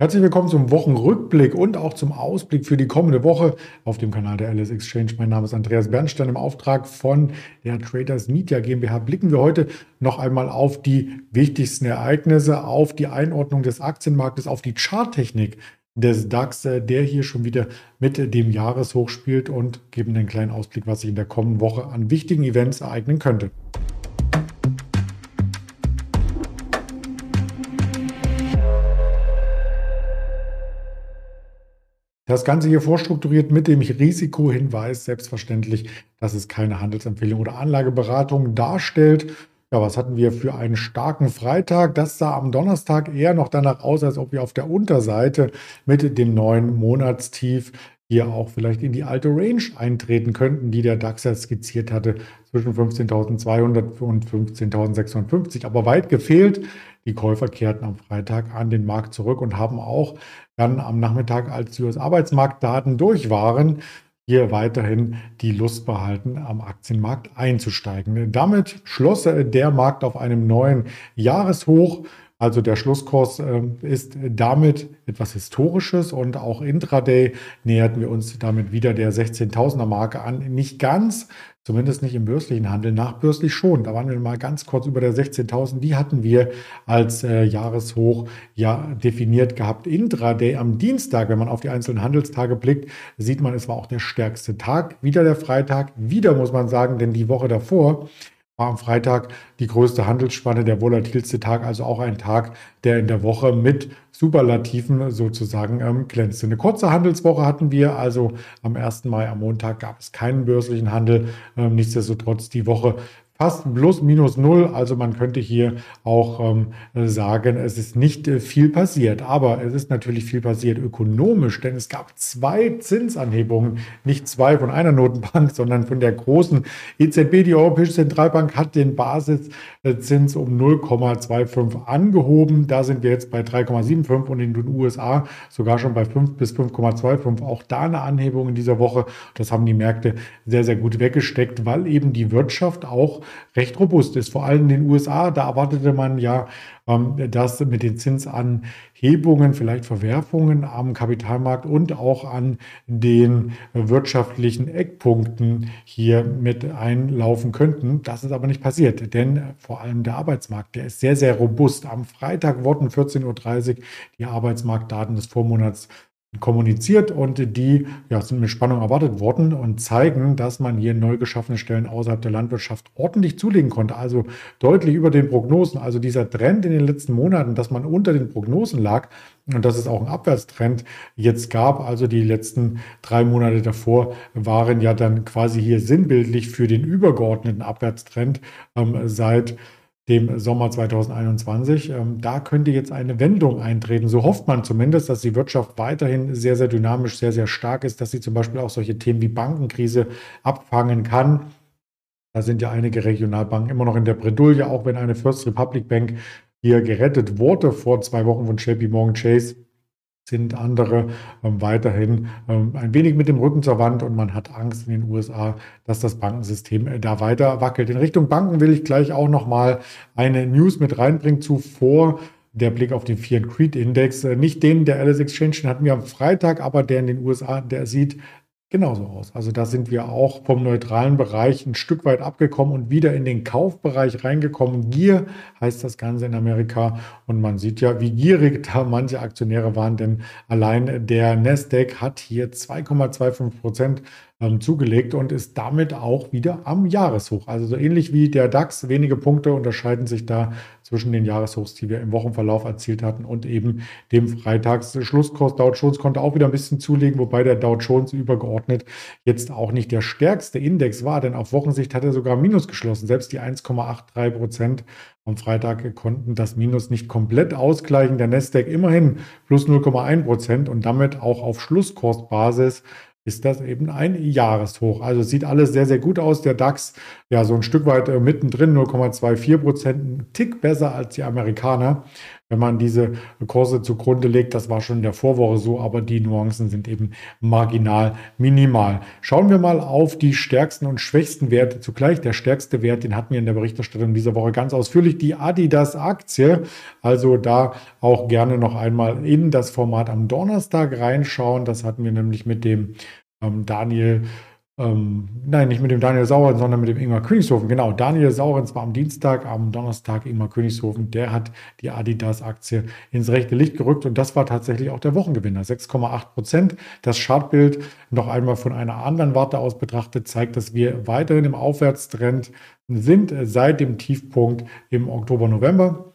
Herzlich willkommen zum Wochenrückblick und auch zum Ausblick für die kommende Woche auf dem Kanal der Alice Exchange. Mein Name ist Andreas Bernstein. Im Auftrag von der Traders Media GmbH blicken wir heute noch einmal auf die wichtigsten Ereignisse, auf die Einordnung des Aktienmarktes, auf die Charttechnik des DAX, der hier schon wieder mit dem Jahreshoch spielt und geben einen kleinen Ausblick, was sich in der kommenden Woche an wichtigen Events ereignen könnte. Das Ganze hier vorstrukturiert mit dem Risikohinweis, selbstverständlich, dass es keine Handelsempfehlung oder Anlageberatung darstellt. Ja, was hatten wir für einen starken Freitag? Das sah am Donnerstag eher noch danach aus, als ob wir auf der Unterseite mit dem neuen Monatstief hier auch vielleicht in die alte Range eintreten könnten, die der DAX ja skizziert hatte, zwischen 15.200 und 15.650. Aber weit gefehlt. Die Käufer kehrten am Freitag an den Markt zurück und haben auch dann am Nachmittag, als die US-Arbeitsmarktdaten durch waren, hier weiterhin die Lust behalten, am Aktienmarkt einzusteigen. Damit schloss der Markt auf einem neuen Jahreshoch. Also der Schlusskurs äh, ist damit etwas Historisches und auch intraday näherten wir uns damit wieder der 16.000er Marke an. Nicht ganz, Zumindest nicht im börslichen Handel, nachbörslich schon. Da waren wir mal ganz kurz über der 16.000. Die hatten wir als äh, Jahreshoch ja definiert gehabt. Intraday am Dienstag, wenn man auf die einzelnen Handelstage blickt, sieht man, es war auch der stärkste Tag. Wieder der Freitag, wieder muss man sagen, denn die Woche davor war am Freitag die größte Handelsspanne, der volatilste Tag, also auch ein Tag, der in der Woche mit Superlativen sozusagen ähm, glänzte. Eine kurze Handelswoche hatten wir, also am 1. Mai, am Montag gab es keinen börslichen Handel. Ähm, nichtsdestotrotz die Woche fast plus minus null. Also man könnte hier auch ähm, sagen, es ist nicht äh, viel passiert. Aber es ist natürlich viel passiert ökonomisch, denn es gab zwei Zinsanhebungen, nicht zwei von einer Notenbank, sondern von der großen EZB. Die Europäische Zentralbank hat den Basiszins um 0,25 angehoben. Da sind wir jetzt bei 3,75 und in den USA sogar schon bei 5 bis 5,25. Auch da eine Anhebung in dieser Woche. Das haben die Märkte sehr, sehr gut weggesteckt, weil eben die Wirtschaft auch recht robust ist. Vor allem in den USA, da erwartete man ja, ähm, dass mit den Zinsanhebungen, vielleicht Verwerfungen am Kapitalmarkt und auch an den wirtschaftlichen Eckpunkten hier mit einlaufen könnten. Das ist aber nicht passiert, denn vor allem der Arbeitsmarkt, der ist sehr, sehr robust. Am Freitag wurden 14.30 Uhr die Arbeitsmarktdaten des Vormonats kommuniziert und die ja, sind mit Spannung erwartet worden und zeigen, dass man hier neu geschaffene Stellen außerhalb der Landwirtschaft ordentlich zulegen konnte. Also deutlich über den Prognosen. Also dieser Trend in den letzten Monaten, dass man unter den Prognosen lag und dass es auch einen Abwärtstrend jetzt gab. Also die letzten drei Monate davor waren ja dann quasi hier sinnbildlich für den übergeordneten Abwärtstrend ähm, seit dem Sommer 2021. Ähm, da könnte jetzt eine Wendung eintreten. So hofft man zumindest, dass die Wirtschaft weiterhin sehr, sehr dynamisch, sehr, sehr stark ist, dass sie zum Beispiel auch solche Themen wie Bankenkrise abfangen kann. Da sind ja einige Regionalbanken immer noch in der Bredouille, auch wenn eine First Republic Bank hier gerettet wurde vor zwei Wochen von JP Morgan Chase sind andere ähm, weiterhin ähm, ein wenig mit dem Rücken zur Wand und man hat Angst in den USA, dass das Bankensystem äh, da weiter wackelt. In Richtung Banken will ich gleich auch noch mal eine News mit reinbringen zuvor. Der Blick auf den Fear Creed Index, äh, nicht den der Alice Exchange, den hatten wir am Freitag, aber der in den USA, der sieht genauso aus. Also da sind wir auch vom neutralen Bereich ein Stück weit abgekommen und wieder in den Kaufbereich reingekommen. Gier heißt das Ganze in Amerika und man sieht ja, wie gierig da manche Aktionäre waren, denn allein der Nasdaq hat hier 2,25 Prozent ähm, zugelegt und ist damit auch wieder am Jahreshoch. Also so ähnlich wie der DAX, wenige Punkte unterscheiden sich da zwischen den Jahreshochs, die wir im Wochenverlauf erzielt hatten und eben dem Freitagsschlusskurs. Dow Jones konnte auch wieder ein bisschen zulegen, wobei der Dow Jones übergeordnet jetzt auch nicht der stärkste Index war, denn auf Wochensicht hat er sogar Minus geschlossen. Selbst die 1,83 Prozent am Freitag konnten das Minus nicht komplett ausgleichen. Der Nasdaq immerhin plus 0,1 Prozent und damit auch auf Schlusskursbasis ist das eben ein Jahreshoch. Also sieht alles sehr, sehr gut aus. Der DAX ja so ein Stück weit äh, mittendrin, 0,24 Prozent, ein Tick besser als die Amerikaner. Wenn man diese Kurse zugrunde legt. Das war schon in der Vorwoche so, aber die Nuancen sind eben marginal minimal. Schauen wir mal auf die stärksten und schwächsten Werte zugleich. Der stärkste Wert, den hatten wir in der Berichterstattung dieser Woche ganz ausführlich, die Adidas-Aktie. Also da auch gerne noch einmal in das Format am Donnerstag reinschauen. Das hatten wir nämlich mit dem ähm, Daniel ähm, nein, nicht mit dem Daniel Sauren, sondern mit dem Ingmar Königshofen. Genau, Daniel Sauren zwar am Dienstag, am Donnerstag Ingmar Königshofen, der hat die Adidas-Aktie ins rechte Licht gerückt und das war tatsächlich auch der Wochengewinner, 6,8 Prozent. Das Chartbild noch einmal von einer anderen Warte aus betrachtet zeigt, dass wir weiterhin im Aufwärtstrend sind seit dem Tiefpunkt im Oktober, November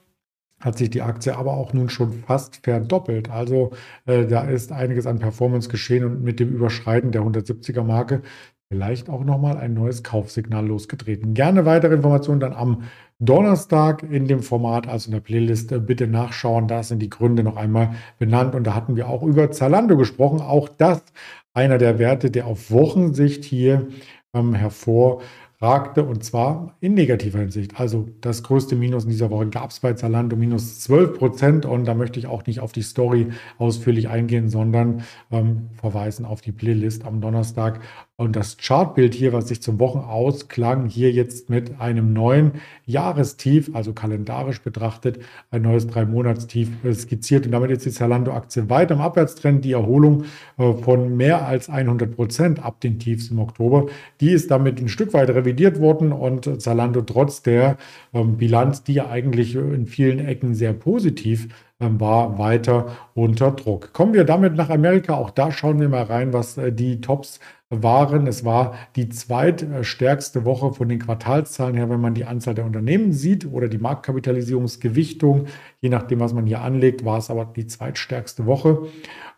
hat sich die Aktie aber auch nun schon fast verdoppelt. Also äh, da ist einiges an Performance geschehen und mit dem Überschreiten der 170er Marke vielleicht auch nochmal ein neues Kaufsignal losgetreten. Gerne weitere Informationen dann am Donnerstag in dem Format, also in der Playlist, bitte nachschauen. Da sind die Gründe noch einmal benannt und da hatten wir auch über Zalando gesprochen. Auch das einer der Werte, der auf Wochensicht hier ähm, hervor ragte und zwar in negativer Hinsicht. Also das größte Minus in dieser Woche gab es bei Zalando minus 12 Prozent und da möchte ich auch nicht auf die Story ausführlich eingehen, sondern ähm, verweisen auf die Playlist am Donnerstag und das Chartbild hier, was sich zum Wochenausklang, hier jetzt mit einem neuen Jahrestief, also kalendarisch betrachtet, ein neues Drei-Monatstief skizziert. Und damit ist die Zalando-Aktie weiter im Abwärtstrend. Die Erholung äh, von mehr als 100 Prozent ab den Tiefs im Oktober, die ist damit ein Stück weit revidiert worden und Zalando trotz der ähm, Bilanz, die ja eigentlich in vielen Ecken sehr positiv ähm, war weiter unter Druck. Kommen wir damit nach Amerika. Auch da schauen wir mal rein, was äh, die Tops waren. Es war die zweitstärkste Woche von den Quartalszahlen her, wenn man die Anzahl der Unternehmen sieht oder die Marktkapitalisierungsgewichtung. Je nachdem, was man hier anlegt, war es aber die zweitstärkste Woche.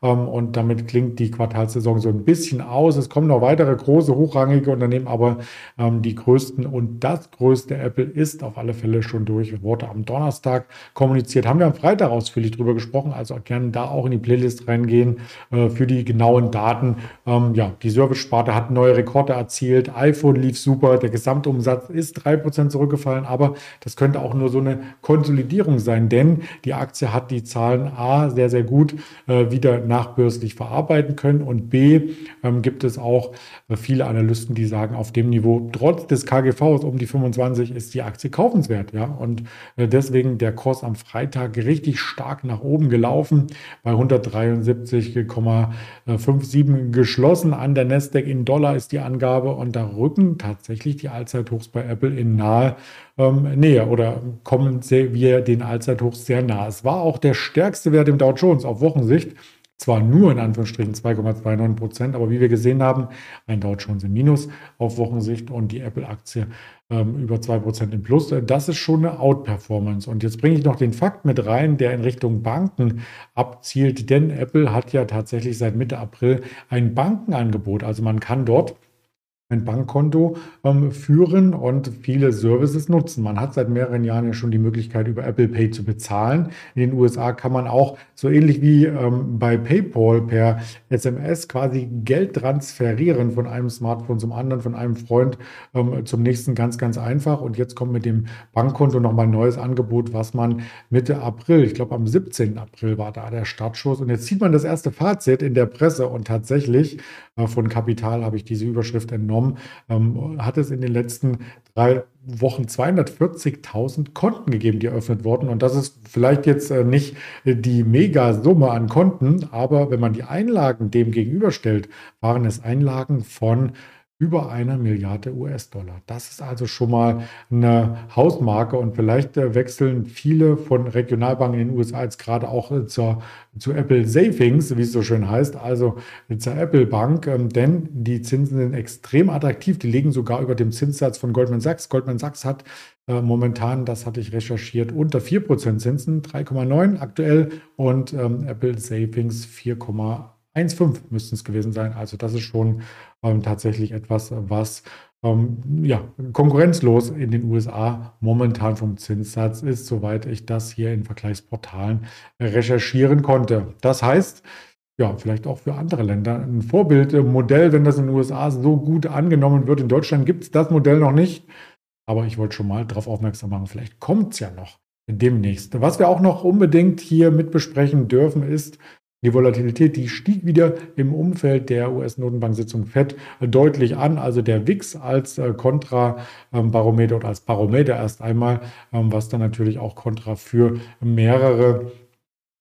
Ähm, und damit klingt die Quartalssaison so ein bisschen aus. Es kommen noch weitere große, hochrangige Unternehmen, aber ähm, die größten und das größte Apple ist auf alle Fälle schon durch. Worte am Donnerstag kommuniziert. Haben wir am Freitag ausführlich drüber gesprochen. Also gerne da auch in die Playlist reingehen äh, für die genauen Daten. Ähm, ja, die Service Sparte hat neue Rekorde erzielt. iPhone lief super. Der Gesamtumsatz ist 3% zurückgefallen, aber das könnte auch nur so eine Konsolidierung sein, denn die Aktie hat die Zahlen A sehr, sehr gut äh, wieder nachbörslich verarbeiten können und B ähm, gibt es auch äh, viele Analysten, die sagen, auf dem Niveau, trotz des KGVs um die 25 ist die Aktie kaufenswert. Ja? Und äh, deswegen der Kurs am Freitag richtig stark nach oben gelaufen, bei 173,57 geschlossen an der Nest Nasdaq in Dollar ist die Angabe und da rücken tatsächlich die Allzeithochs bei Apple in nahe ähm, Nähe oder kommen wir den Allzeithochs sehr nah. Es war auch der stärkste Wert im Dow Jones auf Wochensicht. Zwar nur in Anführungsstrichen 2,29 Prozent, aber wie wir gesehen haben, ein Dow Jones im Minus auf Wochensicht und die Apple-Aktie ähm, über 2 Prozent im Plus. Das ist schon eine Outperformance. Und jetzt bringe ich noch den Fakt mit rein, der in Richtung Banken abzielt, denn Apple hat ja tatsächlich seit Mitte April ein Bankenangebot. Also man kann dort ein Bankkonto ähm, führen und viele Services nutzen. Man hat seit mehreren Jahren ja schon die Möglichkeit, über Apple Pay zu bezahlen. In den USA kann man auch so ähnlich wie ähm, bei PayPal per SMS quasi Geld transferieren von einem Smartphone zum anderen, von einem Freund ähm, zum nächsten ganz, ganz einfach. Und jetzt kommt mit dem Bankkonto nochmal ein neues Angebot, was man Mitte April, ich glaube am 17. April war da der Startschuss. Und jetzt sieht man das erste Fazit in der Presse und tatsächlich äh, von Kapital habe ich diese Überschrift entnommen, ähm, hat es in den letzten drei Wochen 240.000 Konten gegeben, die eröffnet wurden. Und das ist vielleicht jetzt äh, nicht die Megasumme an Konten, aber wenn man die Einlagen dem gegenüberstellt, waren es Einlagen von über einer Milliarde US-Dollar. Das ist also schon mal eine Hausmarke und vielleicht äh, wechseln viele von Regionalbanken in den USA jetzt gerade auch äh, zur, zu Apple Savings, wie es so schön heißt, also zur Apple Bank, ähm, denn die Zinsen sind extrem attraktiv. Die liegen sogar über dem Zinssatz von Goldman Sachs. Goldman Sachs hat äh, momentan, das hatte ich recherchiert, unter 4% Zinsen, 3,9 aktuell und ähm, Apple Savings 4,1. 1,5 müssten es gewesen sein. Also das ist schon ähm, tatsächlich etwas, was ähm, ja, konkurrenzlos in den USA momentan vom Zinssatz ist, soweit ich das hier in Vergleichsportalen recherchieren konnte. Das heißt, ja, vielleicht auch für andere Länder ein Vorbildmodell, wenn das in den USA so gut angenommen wird. In Deutschland gibt es das Modell noch nicht. Aber ich wollte schon mal darauf aufmerksam machen, vielleicht kommt es ja noch demnächst. Was wir auch noch unbedingt hier mit besprechen dürfen, ist die Volatilität, die stieg wieder im Umfeld der US-Notenbank-Sitzung FED deutlich an. Also der WIX als äh, Kontrabarometer oder als Barometer erst einmal, ähm, was dann natürlich auch Kontra für mehrere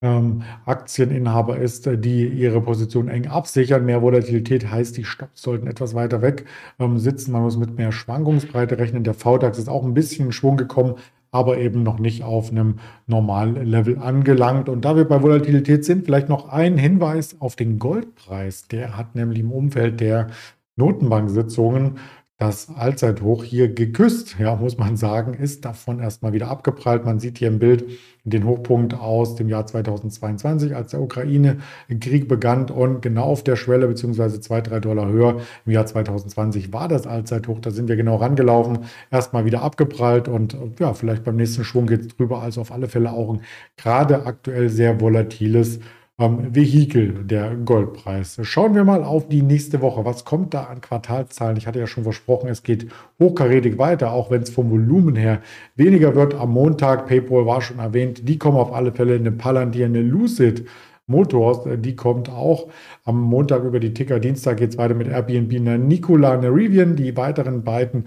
ähm, Aktieninhaber ist, äh, die ihre Position eng absichern. Mehr Volatilität heißt, die Stocks sollten etwas weiter weg ähm, sitzen. Man muss mit mehr Schwankungsbreite rechnen. Der VDAX ist auch ein bisschen in Schwung gekommen, aber eben noch nicht auf einem normalen Level angelangt. Und da wir bei Volatilität sind, vielleicht noch ein Hinweis auf den Goldpreis. Der hat nämlich im Umfeld der Notenbank-Sitzungen das Allzeithoch hier geküsst, ja, muss man sagen, ist davon erstmal wieder abgeprallt. Man sieht hier im Bild den Hochpunkt aus dem Jahr 2022, als der Ukraine-Krieg begann und genau auf der Schwelle, beziehungsweise zwei, drei Dollar höher im Jahr 2020 war das Allzeithoch. Da sind wir genau rangelaufen, erstmal wieder abgeprallt und ja, vielleicht beim nächsten Schwung geht es drüber. Also auf alle Fälle auch ein gerade aktuell sehr volatiles ähm, Vehikel, der Goldpreis. Schauen wir mal auf die nächste Woche. Was kommt da an Quartalszahlen? Ich hatte ja schon versprochen, es geht hochkarätig weiter, auch wenn es vom Volumen her weniger wird. Am Montag, PayPal war schon erwähnt, die kommen auf alle Fälle eine Palantir, eine Lucid Motors, äh, die kommt auch am Montag über die Ticker. Dienstag geht es weiter mit Airbnb, Nikola, Rivian, die weiteren beiden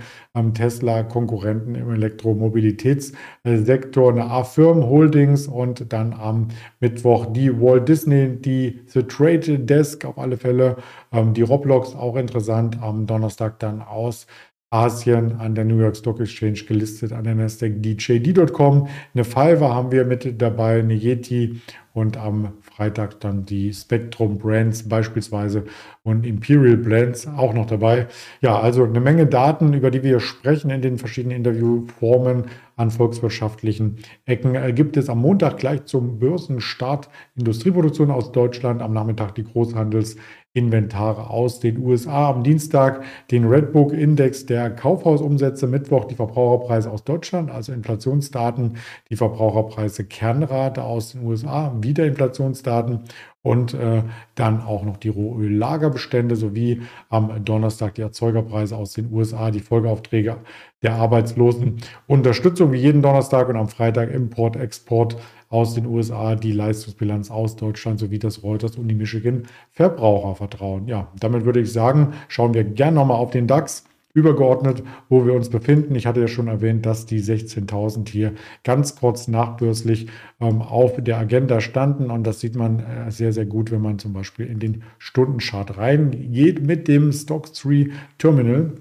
Tesla-Konkurrenten im Elektromobilitätssektor, eine A-Firm Holdings und dann am Mittwoch die Walt Disney, die The Trade Desk auf alle Fälle, ähm, die Roblox auch interessant, am Donnerstag dann aus Asien an der New York Stock Exchange gelistet, an der Nasdaq DJD.com. Eine Fiverr haben wir mit dabei, eine Yeti und am Freitag dann die Spectrum Brands beispielsweise und Imperial Brands auch noch dabei. Ja, also eine Menge Daten, über die wir sprechen in den verschiedenen Interviewformen an volkswirtschaftlichen Ecken. Äh, gibt es am Montag gleich zum Börsenstart Industrieproduktion aus Deutschland, am Nachmittag die Großhandels Inventar aus den USA. Am Dienstag den Redbook Index der Kaufhausumsätze, Mittwoch die Verbraucherpreise aus Deutschland, also Inflationsdaten, die Verbraucherpreise Kernrate aus den USA, wieder Inflationsdaten und äh, dann auch noch die Rohöllagerbestände sowie am Donnerstag die Erzeugerpreise aus den USA, die Folgeaufträge der Arbeitslosen. Unterstützung wie jeden Donnerstag und am Freitag Import, Export aus den USA, die Leistungsbilanz aus Deutschland sowie das Reuters und die Michigan Verbrauchervertrauen. Ja, damit würde ich sagen, schauen wir gerne nochmal auf den DAX übergeordnet, wo wir uns befinden. Ich hatte ja schon erwähnt, dass die 16.000 hier ganz kurz nachbörslich ähm, auf der Agenda standen und das sieht man äh, sehr, sehr gut, wenn man zum Beispiel in den Stundenchart reingeht mit dem Stocks 3 Terminal.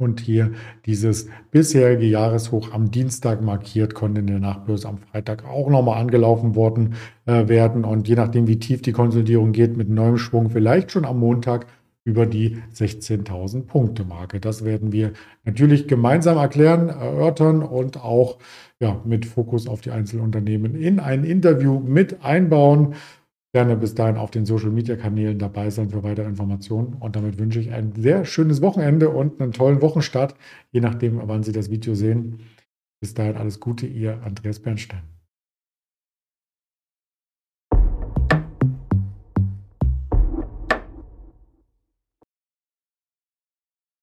Und hier dieses bisherige Jahreshoch am Dienstag markiert, konnte in der Nachbörse am Freitag auch nochmal angelaufen worden äh, werden. Und je nachdem, wie tief die Konsolidierung geht, mit neuem Schwung vielleicht schon am Montag über die 16.000 Punkte Marke. Das werden wir natürlich gemeinsam erklären, erörtern und auch ja, mit Fokus auf die Einzelunternehmen in ein Interview mit einbauen. Gerne bis dahin auf den Social Media Kanälen dabei sein für weitere Informationen. Und damit wünsche ich ein sehr schönes Wochenende und einen tollen Wochenstart, je nachdem, wann Sie das Video sehen. Bis dahin alles Gute, Ihr Andreas Bernstein.